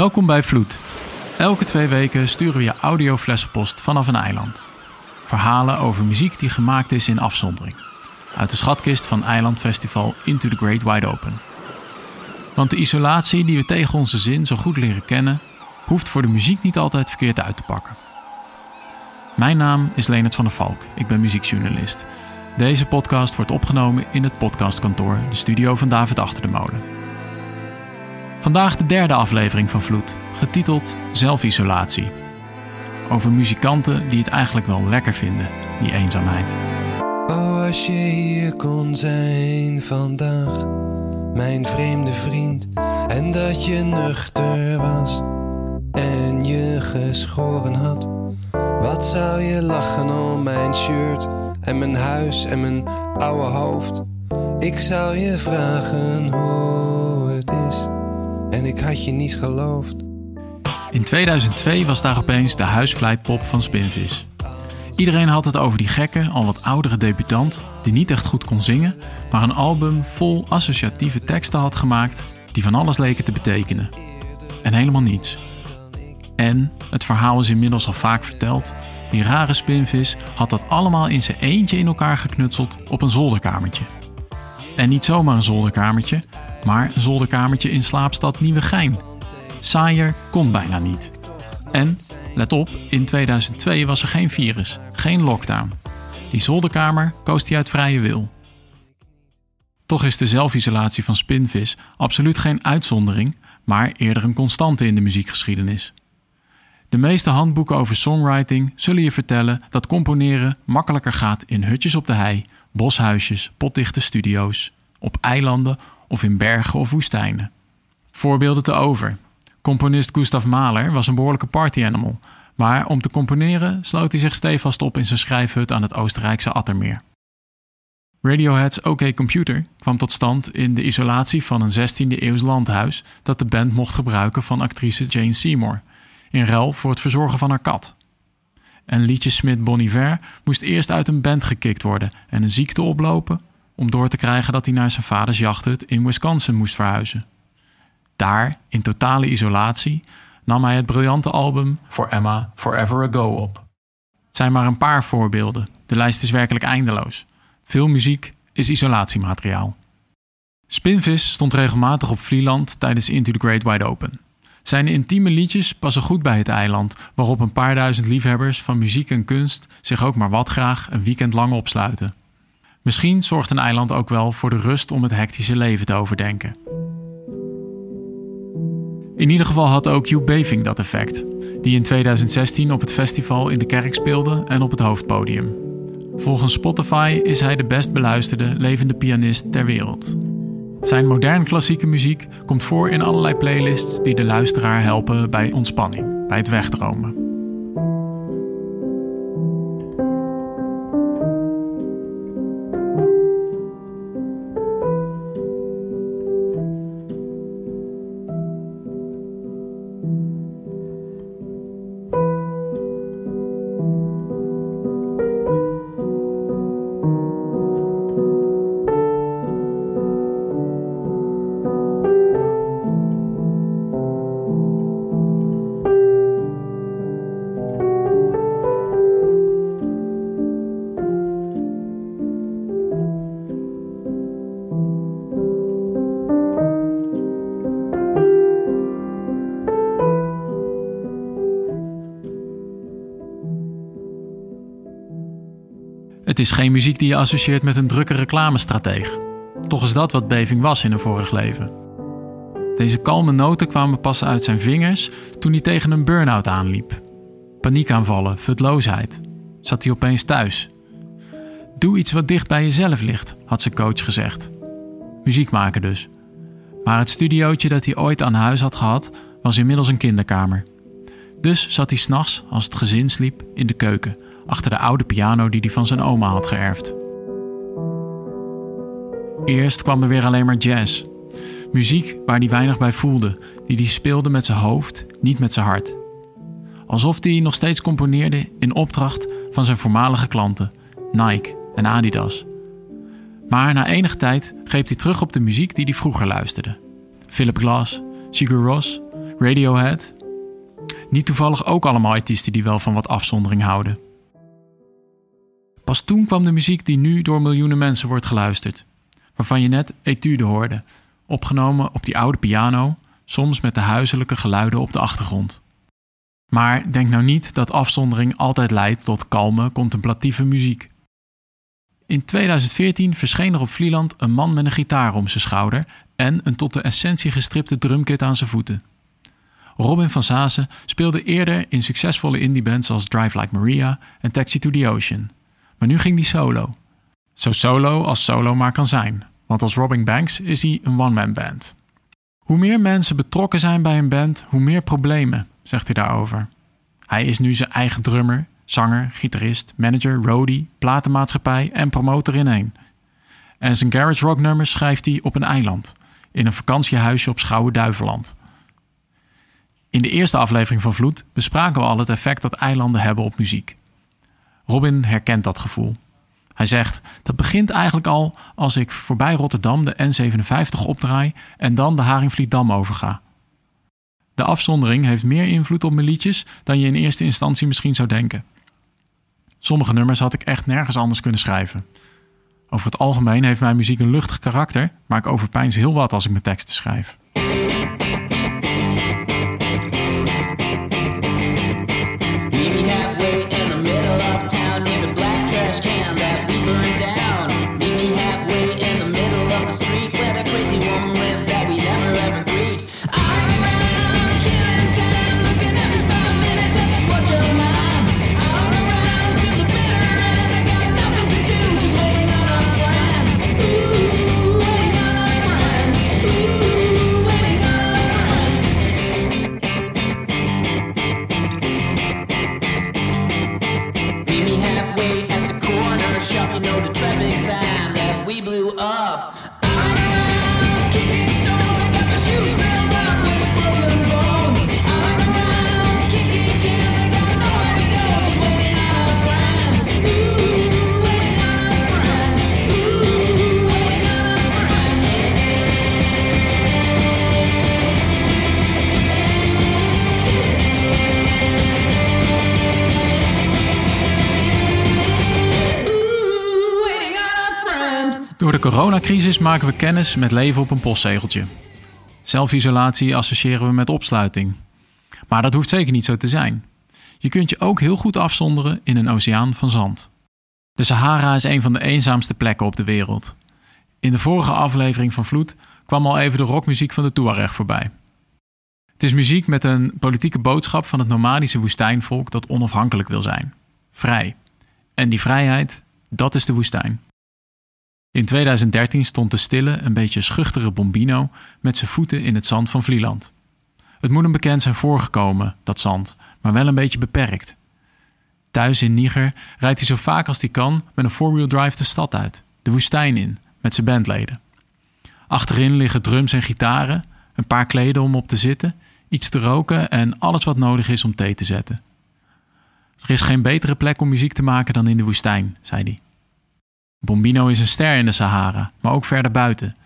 Welkom bij Vloed. Elke twee weken sturen we je audioflessenpost vanaf een eiland. Verhalen over muziek die gemaakt is in afzondering. Uit de schatkist van eilandfestival Into the Great Wide Open. Want de isolatie die we tegen onze zin zo goed leren kennen, hoeft voor de muziek niet altijd verkeerd uit te pakken. Mijn naam is Leonard van der Valk, ik ben muziekjournalist. Deze podcast wordt opgenomen in het podcastkantoor, de studio van David Achter de Molen. Vandaag de derde aflevering van Vloed, getiteld Zelfisolatie. Over muzikanten die het eigenlijk wel lekker vinden, die eenzaamheid. Oh, als je hier kon zijn vandaag, mijn vreemde vriend, en dat je nuchter was en je geschoren had. Wat zou je lachen om mijn shirt en mijn huis en mijn oude hoofd? Ik zou je vragen hoe en ik had je niet geloofd. In 2002 was daar opeens de huisvlijtpop van Spinvis. Iedereen had het over die gekke, al wat oudere debutant die niet echt goed kon zingen, maar een album vol associatieve teksten had gemaakt die van alles leken te betekenen. En helemaal niets. En, het verhaal is inmiddels al vaak verteld, die rare spinvis had dat allemaal in zijn eentje in elkaar geknutseld op een zolderkamertje. En niet zomaar een zolderkamertje, maar een zolderkamertje in slaapstad Nieuwegein. Saaier kon bijna niet. En, let op, in 2002 was er geen virus, geen lockdown. Die zolderkamer koos hij uit vrije wil. Toch is de zelfisolatie van Spinvis absoluut geen uitzondering, maar eerder een constante in de muziekgeschiedenis. De meeste handboeken over songwriting zullen je vertellen dat componeren makkelijker gaat in hutjes op de hei, boshuisjes, potdichte studio's, op eilanden of in bergen of woestijnen. Voorbeelden te over. Componist Gustav Mahler was een behoorlijke party animal, maar om te componeren sloot hij zich stevast op in zijn schrijfhut aan het Oostenrijkse Attermeer. Radiohead's OK Computer kwam tot stand in de isolatie van een 16e eeuws landhuis dat de band mocht gebruiken van actrice Jane Seymour, in ruil voor het verzorgen van haar kat. En liedjesmid Bon Iver moest eerst uit een band gekikt worden en een ziekte oplopen om door te krijgen dat hij naar zijn vaders jachthut in Wisconsin moest verhuizen. Daar, in totale isolatie, nam hij het briljante album For Emma Forever Ago op. Het zijn maar een paar voorbeelden, de lijst is werkelijk eindeloos. Veel muziek is isolatiemateriaal. Spinvis stond regelmatig op Vlieland tijdens Into the Great Wide Open. Zijn intieme liedjes passen goed bij het eiland, waarop een paar duizend liefhebbers van muziek en kunst zich ook maar wat graag een weekend lang opsluiten. Misschien zorgt een eiland ook wel voor de rust om het hectische leven te overdenken. In ieder geval had ook Hugh Beving dat effect, die in 2016 op het festival in de kerk speelde en op het hoofdpodium. Volgens Spotify is hij de best beluisterde levende pianist ter wereld. Zijn modern klassieke muziek komt voor in allerlei playlists die de luisteraar helpen bij ontspanning, bij het wegdromen. Is geen muziek die je associeert met een drukke reclamestrateeg. Toch is dat wat Beving was in een vorig leven. Deze kalme noten kwamen pas uit zijn vingers toen hij tegen een burn-out aanliep. Paniekaanvallen, futloosheid. Zat hij opeens thuis. Doe iets wat dicht bij jezelf ligt, had zijn coach gezegd. Muziek maken dus. Maar het studiootje dat hij ooit aan huis had gehad, was inmiddels een kinderkamer. Dus zat hij s'nachts, als het gezin sliep, in de keuken achter de oude piano die hij van zijn oma had geërfd. Eerst kwam er weer alleen maar jazz. Muziek waar hij weinig bij voelde, die hij speelde met zijn hoofd, niet met zijn hart. Alsof hij nog steeds componeerde in opdracht van zijn voormalige klanten, Nike en Adidas. Maar na enige tijd greep hij terug op de muziek die hij vroeger luisterde. Philip Glass, Sigur Rós, Radiohead. Niet toevallig ook allemaal artiesten die wel van wat afzondering houden. Pas toen kwam de muziek die nu door miljoenen mensen wordt geluisterd, waarvan je net etude hoorde, opgenomen op die oude piano, soms met de huiselijke geluiden op de achtergrond. Maar denk nou niet dat afzondering altijd leidt tot kalme, contemplatieve muziek. In 2014 verscheen er op Vlieland een man met een gitaar om zijn schouder en een tot de essentie gestripte drumkit aan zijn voeten. Robin van Zazen speelde eerder in succesvolle indiebands als Drive Like Maria en Taxi to the Ocean. Maar nu ging hij solo. Zo solo als solo maar kan zijn, want als Robin Banks is hij een one-man band. Hoe meer mensen betrokken zijn bij een band, hoe meer problemen, zegt hij daarover. Hij is nu zijn eigen drummer, zanger, gitarist, manager, roadie, platenmaatschappij en promotor in één. En zijn garage rock nummers schrijft hij op een eiland, in een vakantiehuisje op Schouwen-Duiveland. In de eerste aflevering van Vloed bespraken we al het effect dat eilanden hebben op muziek. Robin herkent dat gevoel. Hij zegt: Dat begint eigenlijk al als ik voorbij Rotterdam de N57 opdraai en dan de Haringvlietdam overga. De afzondering heeft meer invloed op mijn liedjes dan je in eerste instantie misschien zou denken. Sommige nummers had ik echt nergens anders kunnen schrijven. Over het algemeen heeft mijn muziek een luchtig karakter, maar ik overpijns heel wat als ik mijn teksten schrijf. Door de coronacrisis maken we kennis met leven op een postzegeltje. Zelfisolatie associëren we met opsluiting. Maar dat hoeft zeker niet zo te zijn. Je kunt je ook heel goed afzonderen in een oceaan van zand. De Sahara is een van de eenzaamste plekken op de wereld. In de vorige aflevering van Vloed kwam al even de rockmuziek van de Tuareg voorbij. Het is muziek met een politieke boodschap van het nomadische woestijnvolk dat onafhankelijk wil zijn. Vrij. En die vrijheid, dat is de woestijn. In 2013 stond de stille, een beetje schuchtere Bombino met zijn voeten in het zand van Vlieland. Het moet hem bekend zijn voorgekomen, dat zand, maar wel een beetje beperkt. Thuis in Niger rijdt hij zo vaak als hij kan met een four-wheel drive de stad uit, de woestijn in, met zijn bandleden. Achterin liggen drums en gitaren, een paar kleden om op te zitten, iets te roken en alles wat nodig is om thee te zetten. Er is geen betere plek om muziek te maken dan in de woestijn, zei hij. Bombino is een ster in de Sahara, maar ook verder buiten.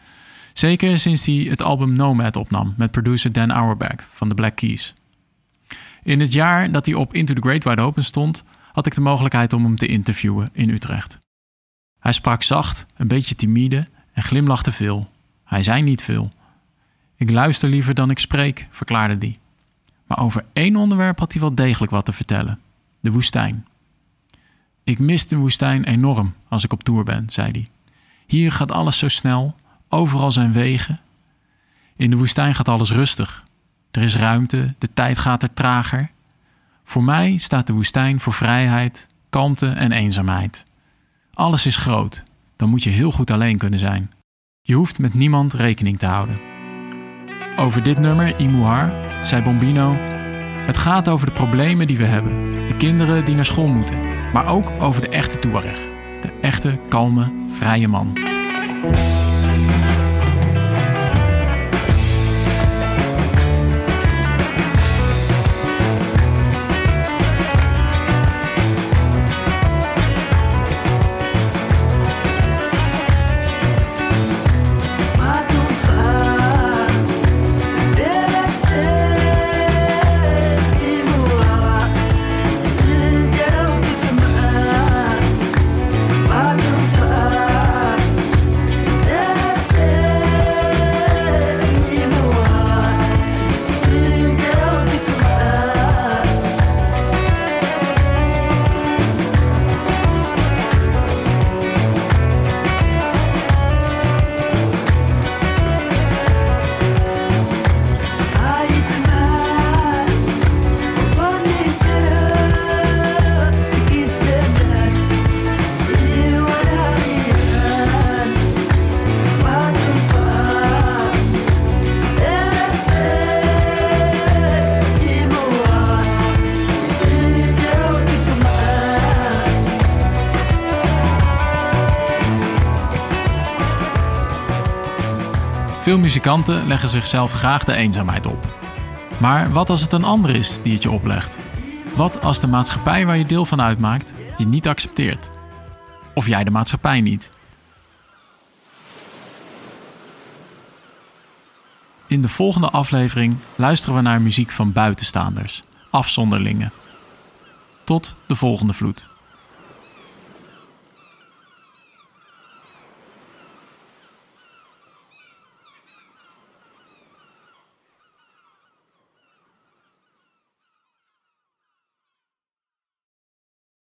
Zeker sinds hij het album Nomad opnam met producer Dan Auerbach van The Black Keys. In het jaar dat hij op Into the Great Wide Open stond, had ik de mogelijkheid om hem te interviewen in Utrecht. Hij sprak zacht, een beetje timide en glimlachte veel. Hij zei niet veel. Ik luister liever dan ik spreek, verklaarde hij. Maar over één onderwerp had hij wel degelijk wat te vertellen: de woestijn. Ik mis de woestijn enorm als ik op tour ben, zei hij. Hier gaat alles zo snel, overal zijn wegen. In de woestijn gaat alles rustig. Er is ruimte, de tijd gaat er trager. Voor mij staat de woestijn voor vrijheid, kalmte en eenzaamheid. Alles is groot, dan moet je heel goed alleen kunnen zijn. Je hoeft met niemand rekening te houden. Over dit nummer, Imuhar, zei Bombino: Het gaat over de problemen die we hebben, de kinderen die naar school moeten maar ook over de echte Tuareg. De echte, kalme, vrije man. Veel muzikanten leggen zichzelf graag de eenzaamheid op. Maar wat als het een ander is die het je oplegt? Wat als de maatschappij waar je deel van uitmaakt je niet accepteert? Of jij de maatschappij niet? In de volgende aflevering luisteren we naar muziek van buitenstaanders, afzonderlingen. Tot de volgende vloed.